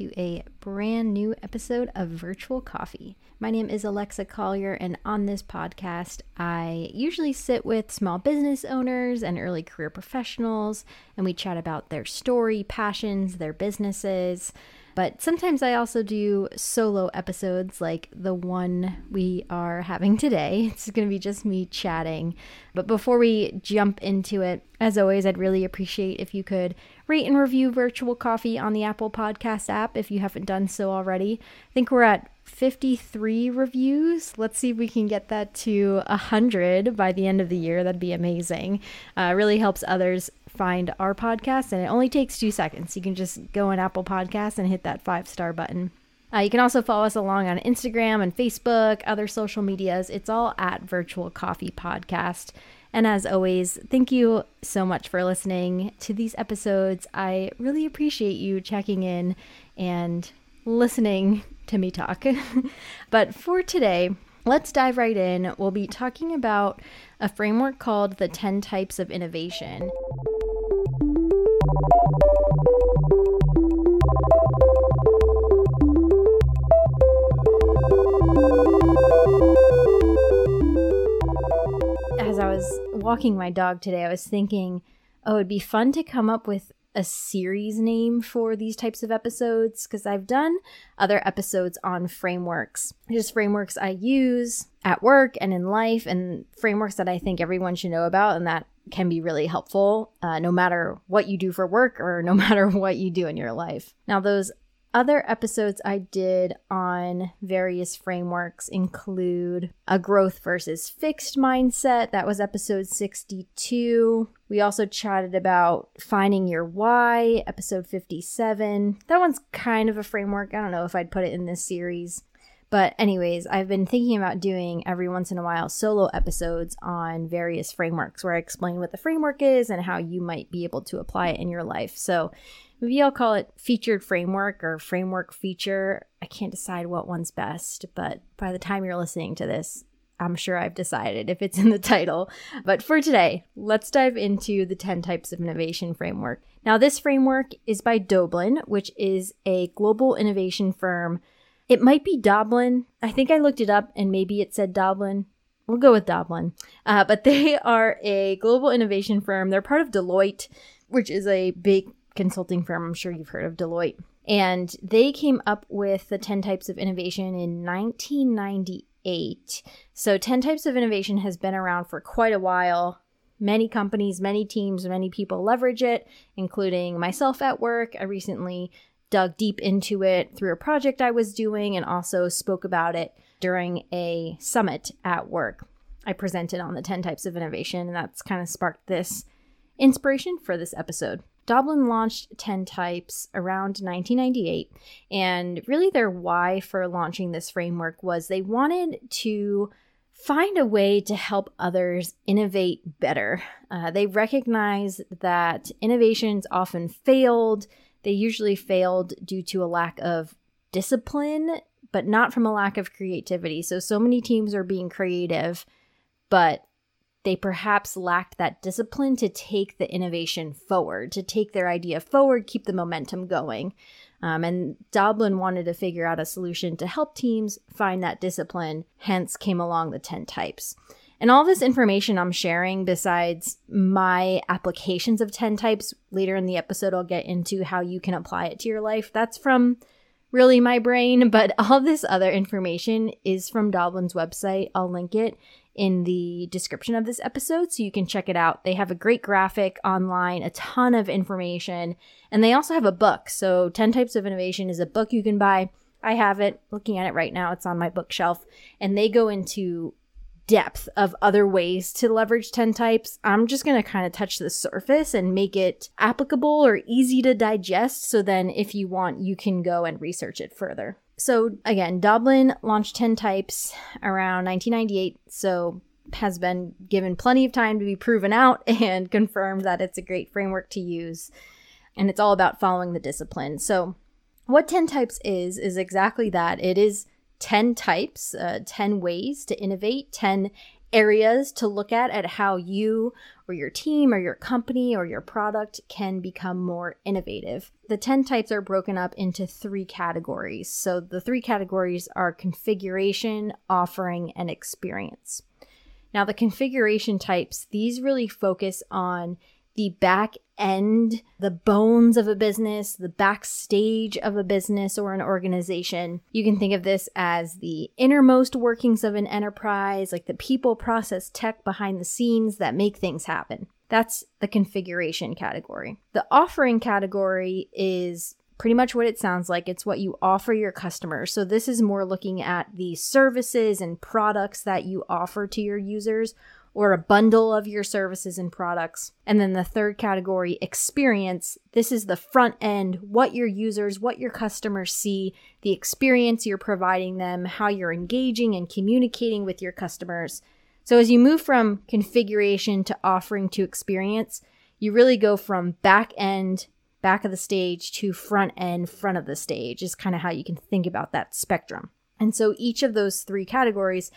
to a brand new episode of Virtual Coffee. My name is Alexa Collier, and on this podcast, I usually sit with small business owners and early career professionals, and we chat about their story, passions, their businesses. But sometimes I also do solo episodes like the one we are having today. It's going to be just me chatting. But before we jump into it, as always, I'd really appreciate if you could rate and review Virtual Coffee on the Apple Podcast app if you haven't done so already. I think we're at 53 reviews. Let's see if we can get that to 100 by the end of the year. That'd be amazing. Uh, really helps others find our podcast, and it only takes two seconds. You can just go on Apple Podcasts and hit that five star button. Uh, you can also follow us along on Instagram and Facebook, other social medias. It's all at Virtual Coffee Podcast. And as always, thank you so much for listening to these episodes. I really appreciate you checking in and listening to me talk. but for today, let's dive right in. We'll be talking about a framework called the 10 Types of Innovation. Walking my dog today, I was thinking, oh, it'd be fun to come up with a series name for these types of episodes because I've done other episodes on frameworks, just frameworks I use at work and in life, and frameworks that I think everyone should know about and that can be really helpful uh, no matter what you do for work or no matter what you do in your life. Now, those other episodes I did on various frameworks include a growth versus fixed mindset. That was episode 62. We also chatted about finding your why, episode 57. That one's kind of a framework. I don't know if I'd put it in this series. But, anyways, I've been thinking about doing every once in a while solo episodes on various frameworks where I explain what the framework is and how you might be able to apply it in your life. So, maybe I'll call it featured framework or framework feature. I can't decide what one's best, but by the time you're listening to this, I'm sure I've decided if it's in the title. But for today, let's dive into the 10 types of innovation framework. Now, this framework is by Doblin, which is a global innovation firm it might be Doblin. I think I looked it up and maybe it said Doblin. We'll go with Doblin. Uh, but they are a global innovation firm. They're part of Deloitte, which is a big consulting firm. I'm sure you've heard of Deloitte. And they came up with the 10 types of innovation in 1998. So 10 types of innovation has been around for quite a while. Many companies, many teams, many people leverage it, including myself at work. I recently dug deep into it through a project I was doing and also spoke about it during a summit at work. I presented on the 10 types of innovation, and that's kind of sparked this inspiration for this episode. Doblin launched 10 types around 1998, and really their why for launching this framework was they wanted to find a way to help others innovate better. Uh, they recognize that innovations often failed they usually failed due to a lack of discipline, but not from a lack of creativity. So, so many teams are being creative, but they perhaps lacked that discipline to take the innovation forward, to take their idea forward, keep the momentum going. Um, and Doblin wanted to figure out a solution to help teams find that discipline, hence, came along the 10 types. And all this information I'm sharing, besides my applications of 10 types, later in the episode, I'll get into how you can apply it to your life. That's from really my brain, but all this other information is from Doblin's website. I'll link it in the description of this episode so you can check it out. They have a great graphic online, a ton of information, and they also have a book. So, 10 Types of Innovation is a book you can buy. I have it, looking at it right now. It's on my bookshelf, and they go into depth of other ways to leverage 10 types. I'm just going to kind of touch the surface and make it applicable or easy to digest. So then, if you want, you can go and research it further. So, again, Doblin launched 10 types around 1998. So, has been given plenty of time to be proven out and confirmed that it's a great framework to use. And it's all about following the discipline. So, what 10 types is, is exactly that. It is 10 types, uh, 10 ways to innovate, 10 areas to look at at how you or your team or your company or your product can become more innovative. The 10 types are broken up into three categories. So the three categories are configuration, offering, and experience. Now, the configuration types, these really focus on the back end, the bones of a business, the backstage of a business or an organization. You can think of this as the innermost workings of an enterprise, like the people, process, tech behind the scenes that make things happen. That's the configuration category. The offering category is pretty much what it sounds like. It's what you offer your customers. So, this is more looking at the services and products that you offer to your users or a bundle of your services and products. And then the third category, experience. This is the front end, what your users, what your customers see, the experience you're providing them, how you're engaging and communicating with your customers. So as you move from configuration to offering to experience, you really go from back end, back of the stage to front end, front of the stage, is kind of how you can think about that spectrum. And so each of those three categories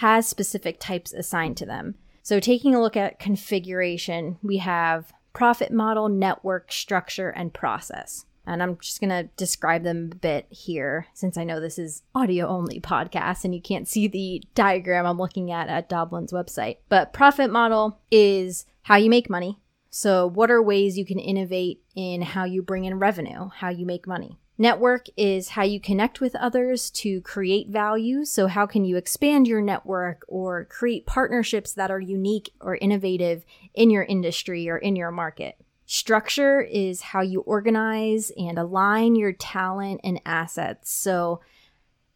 has specific types assigned to them. So, taking a look at configuration, we have profit model, network, structure, and process. And I'm just going to describe them a bit here since I know this is audio only podcast and you can't see the diagram I'm looking at at Doblin's website. But profit model is how you make money. So, what are ways you can innovate in how you bring in revenue, how you make money? Network is how you connect with others to create value. So, how can you expand your network or create partnerships that are unique or innovative in your industry or in your market? Structure is how you organize and align your talent and assets. So,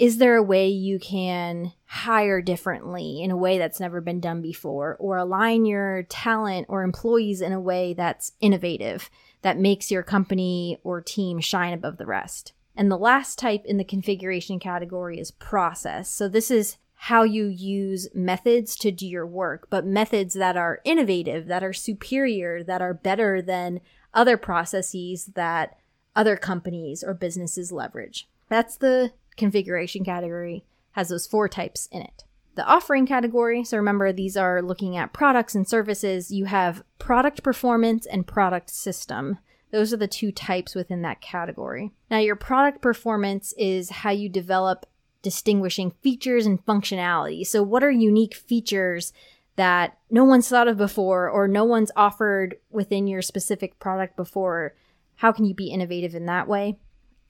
is there a way you can hire differently in a way that's never been done before or align your talent or employees in a way that's innovative? That makes your company or team shine above the rest. And the last type in the configuration category is process. So this is how you use methods to do your work, but methods that are innovative, that are superior, that are better than other processes that other companies or businesses leverage. That's the configuration category, has those four types in it the offering category. So remember, these are looking at products and services. You have product performance and product system. Those are the two types within that category. Now, your product performance is how you develop distinguishing features and functionality. So, what are unique features that no one's thought of before or no one's offered within your specific product before? How can you be innovative in that way?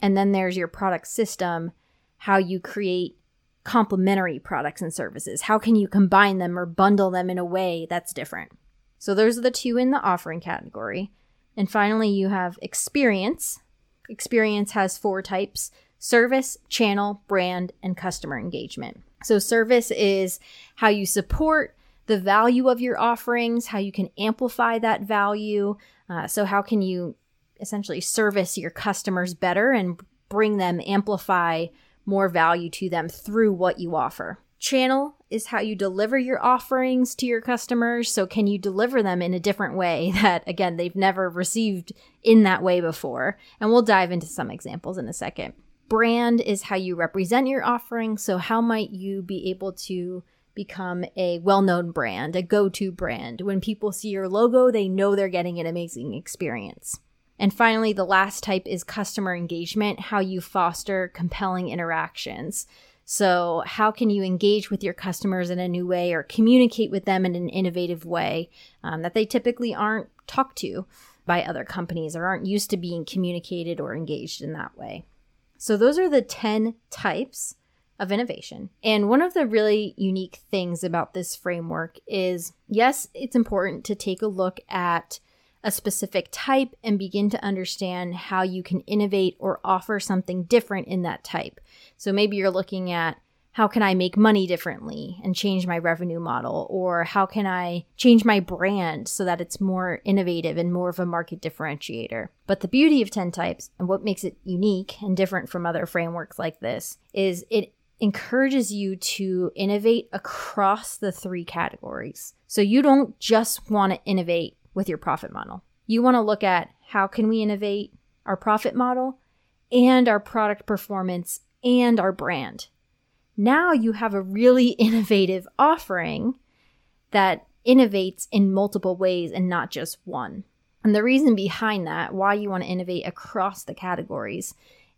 And then there's your product system, how you create complementary products and services? How can you combine them or bundle them in a way that's different? So, those are the two in the offering category. And finally, you have experience. Experience has four types service, channel, brand, and customer engagement. So, service is how you support the value of your offerings, how you can amplify that value. Uh, so, how can you essentially service your customers better and bring them, amplify more value to them through what you offer. Channel is how you deliver your offerings to your customers. So, can you deliver them in a different way that, again, they've never received in that way before? And we'll dive into some examples in a second. Brand is how you represent your offering. So, how might you be able to become a well known brand, a go to brand? When people see your logo, they know they're getting an amazing experience. And finally, the last type is customer engagement, how you foster compelling interactions. So, how can you engage with your customers in a new way or communicate with them in an innovative way um, that they typically aren't talked to by other companies or aren't used to being communicated or engaged in that way? So, those are the 10 types of innovation. And one of the really unique things about this framework is yes, it's important to take a look at a specific type and begin to understand how you can innovate or offer something different in that type. So maybe you're looking at how can I make money differently and change my revenue model? Or how can I change my brand so that it's more innovative and more of a market differentiator? But the beauty of 10 types and what makes it unique and different from other frameworks like this is it encourages you to innovate across the three categories. So you don't just want to innovate with your profit model. You want to look at how can we innovate our profit model and our product performance and our brand. Now you have a really innovative offering that innovates in multiple ways and not just one. And the reason behind that, why you want to innovate across the categories,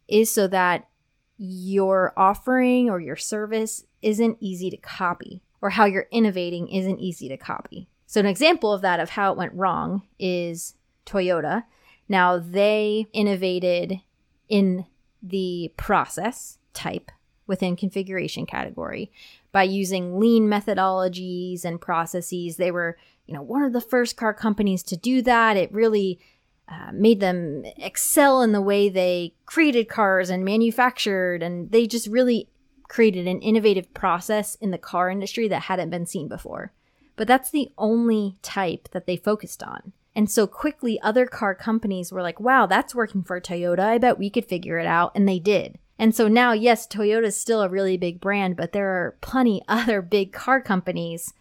is so that your offering or your service isn't easy to copy, or how you're innovating isn't easy to copy. So, an example of that, of how it went wrong, is Toyota. Now, they innovated in the process type within configuration category by using lean methodologies and processes. They were, you know, one of the first car companies to do that. It really uh, made them excel in the way they created cars and manufactured, and they just really created an innovative process in the car industry that hadn't been seen before. But that's the only type that they focused on. And so quickly, other car companies were like, wow, that's working for Toyota. I bet we could figure it out. And they did. And so now, yes, Toyota is still a really big brand, but there are plenty other big car companies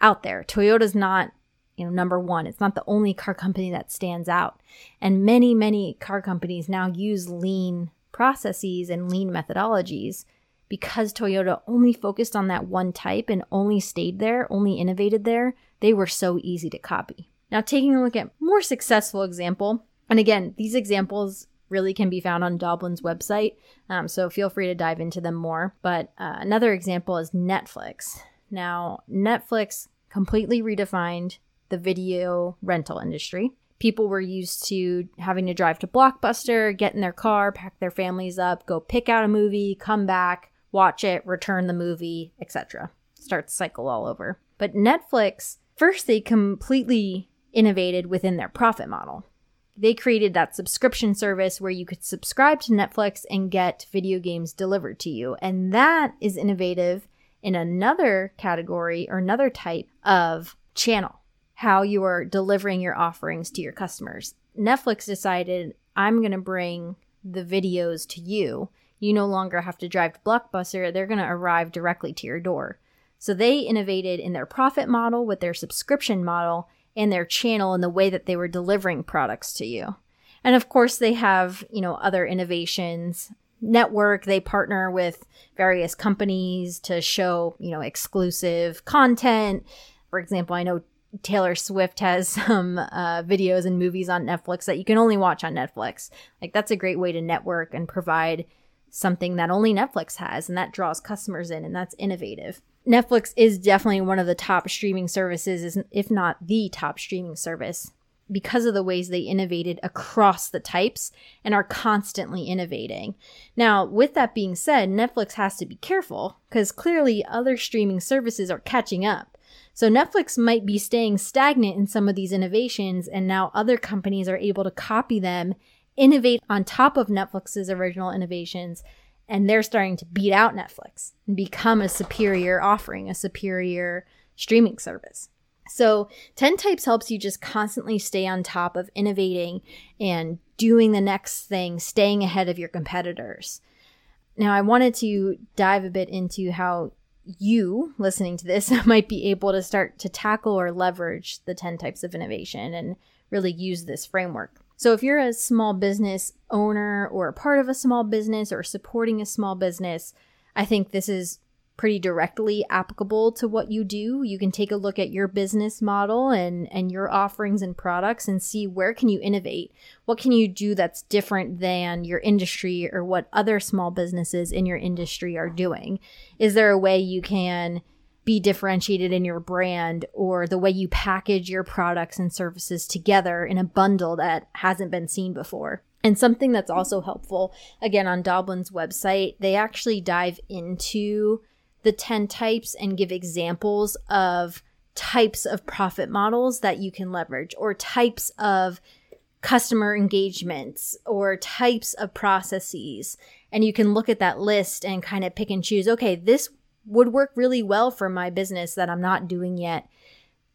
out there. Toyota's not, you know, number one. It's not the only car company that stands out. And many, many car companies now use lean processes and lean methodologies because Toyota only focused on that one type and only stayed there, only innovated there. They were so easy to copy. Now, taking a look at more successful example, and again, these examples really can be found on Doblin's website, um, so feel free to dive into them more. But uh, another example is Netflix. Now, Netflix completely redefined the video rental industry. People were used to having to drive to Blockbuster, get in their car, pack their families up, go pick out a movie, come back, watch it, return the movie, etc. Start cycle all over. But Netflix, first they completely innovated within their profit model. They created that subscription service where you could subscribe to Netflix and get video games delivered to you. And that is innovative in another category or another type of channel, how you are delivering your offerings to your customers. Netflix decided, I'm going to bring the videos to you. You no longer have to drive to Blockbuster, they're going to arrive directly to your door. So they innovated in their profit model with their subscription model and their channel and the way that they were delivering products to you. And of course, they have, you know, other innovations. Network, they partner with various companies to show, you know, exclusive content. For example, I know Taylor Swift has some uh, videos and movies on Netflix that you can only watch on Netflix. Like, that's a great way to network and provide something that only Netflix has, and that draws customers in, and that's innovative. Netflix is definitely one of the top streaming services, if not the top streaming service, because of the ways they innovated across the types and are constantly innovating. Now, with that being said, Netflix has to be careful because clearly other streaming services are catching up. So Netflix might be staying stagnant in some of these innovations, and now other companies are able to copy them, innovate on top of Netflix's original innovations, and they're starting to beat out Netflix and become a superior offering, a superior streaming service. So, 10 types helps you just constantly stay on top of innovating and doing the next thing, staying ahead of your competitors. Now, I wanted to dive a bit into how you listening to this might be able to start to tackle or leverage the 10 types of innovation and really use this framework. So if you're a small business owner or a part of a small business or supporting a small business, I think this is pretty directly applicable to what you do. You can take a look at your business model and and your offerings and products and see where can you innovate? What can you do that's different than your industry or what other small businesses in your industry are doing? Is there a way you can be differentiated in your brand or the way you package your products and services together in a bundle that hasn't been seen before. And something that's also helpful, again, on Doblin's website, they actually dive into the 10 types and give examples of types of profit models that you can leverage or types of customer engagements or types of processes. And you can look at that list and kind of pick and choose okay, this would work really well for my business that I'm not doing yet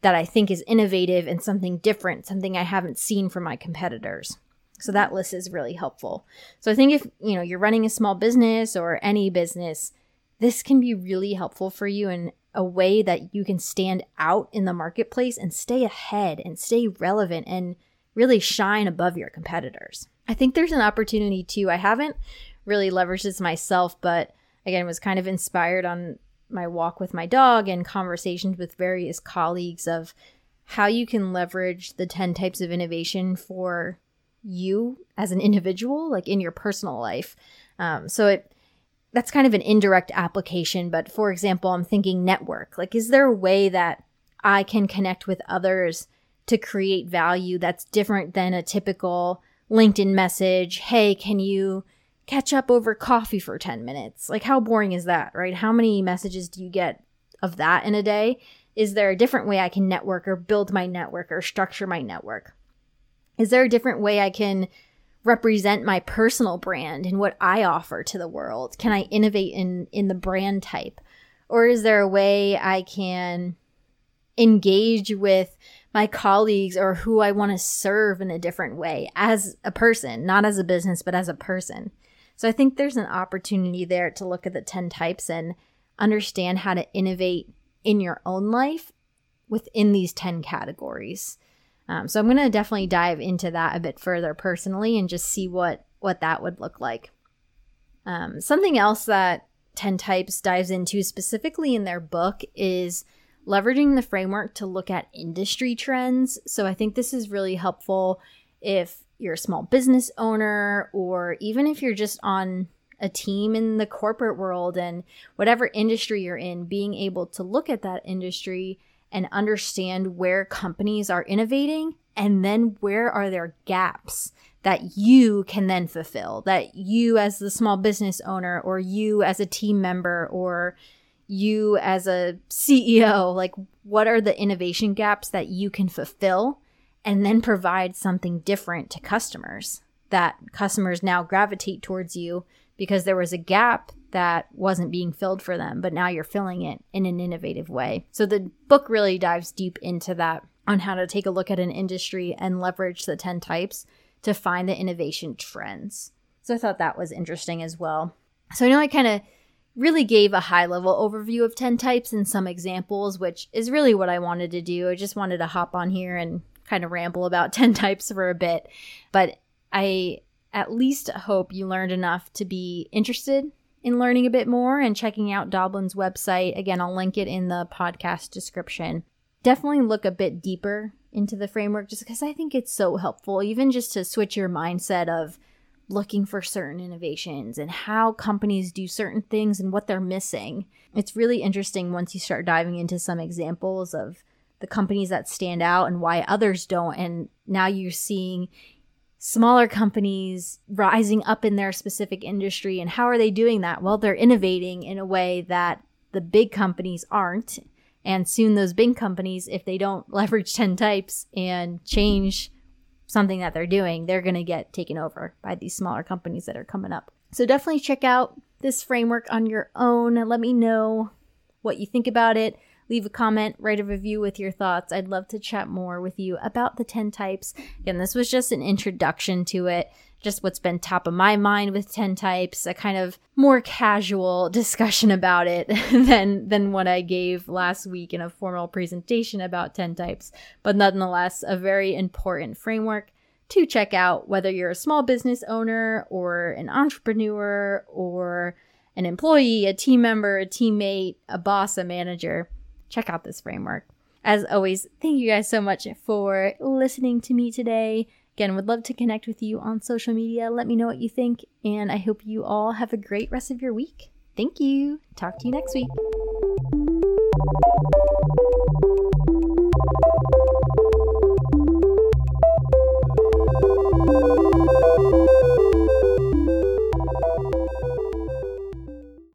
that I think is innovative and something different, something I haven't seen from my competitors. So that list is really helpful. So I think if, you know, you're running a small business or any business, this can be really helpful for you in a way that you can stand out in the marketplace and stay ahead and stay relevant and really shine above your competitors. I think there's an opportunity too. I haven't really leveraged this myself, but again was kind of inspired on my walk with my dog and conversations with various colleagues of how you can leverage the 10 types of innovation for you as an individual, like in your personal life. Um, so it that's kind of an indirect application. But for example, I'm thinking network. Like, is there a way that I can connect with others to create value that's different than a typical LinkedIn message? Hey, can you catch up over coffee for 10 minutes? Like, how boring is that, right? How many messages do you get of that in a day? Is there a different way I can network or build my network or structure my network? Is there a different way I can represent my personal brand and what I offer to the world? Can I innovate in in the brand type? Or is there a way I can engage with my colleagues or who I want to serve in a different way as a person, not as a business, but as a person? So I think there's an opportunity there to look at the 10 types and understand how to innovate in your own life within these 10 categories. Um, so I'm going to definitely dive into that a bit further personally and just see what what that would look like. Um, something else that 10 Types dives into specifically in their book is leveraging the framework to look at industry trends. So I think this is really helpful if you're a small business owner or even if you're just on a team in the corporate world and whatever industry you're in, being able to look at that industry and understand where companies are innovating and then where are their gaps that you can then fulfill that you as the small business owner or you as a team member or you as a CEO like what are the innovation gaps that you can fulfill and then provide something different to customers that customers now gravitate towards you because there was a gap that wasn't being filled for them, but now you're filling it in an innovative way. So the book really dives deep into that on how to take a look at an industry and leverage the 10 types to find the innovation trends. So I thought that was interesting as well. So I know I kind of really gave a high level overview of 10 types and some examples, which is really what I wanted to do. I just wanted to hop on here and kind of ramble about 10 types for a bit. But I at least hope you learned enough to be interested in learning a bit more and checking out Doblin's website. Again, I'll link it in the podcast description. Definitely look a bit deeper into the framework just because I think it's so helpful, even just to switch your mindset of looking for certain innovations and how companies do certain things and what they're missing. It's really interesting once you start diving into some examples of the companies that stand out and why others don't. And now you're seeing smaller companies rising up in their specific industry. And how are they doing that? Well, they're innovating in a way that the big companies aren't. And soon, those big companies, if they don't leverage 10 types and change something that they're doing, they're going to get taken over by these smaller companies that are coming up. So, definitely check out this framework on your own. Let me know what you think about it leave a comment, write a review with your thoughts. I'd love to chat more with you about the 10 types. Again, this was just an introduction to it, just what's been top of my mind with 10 types, a kind of more casual discussion about it than than what I gave last week in a formal presentation about 10 types, but nonetheless a very important framework to check out whether you're a small business owner or an entrepreneur or an employee, a team member, a teammate, a boss, a manager check out this framework. As always, thank you guys so much for listening to me today. Again, would love to connect with you on social media. Let me know what you think, and I hope you all have a great rest of your week. Thank you. Talk to you next week.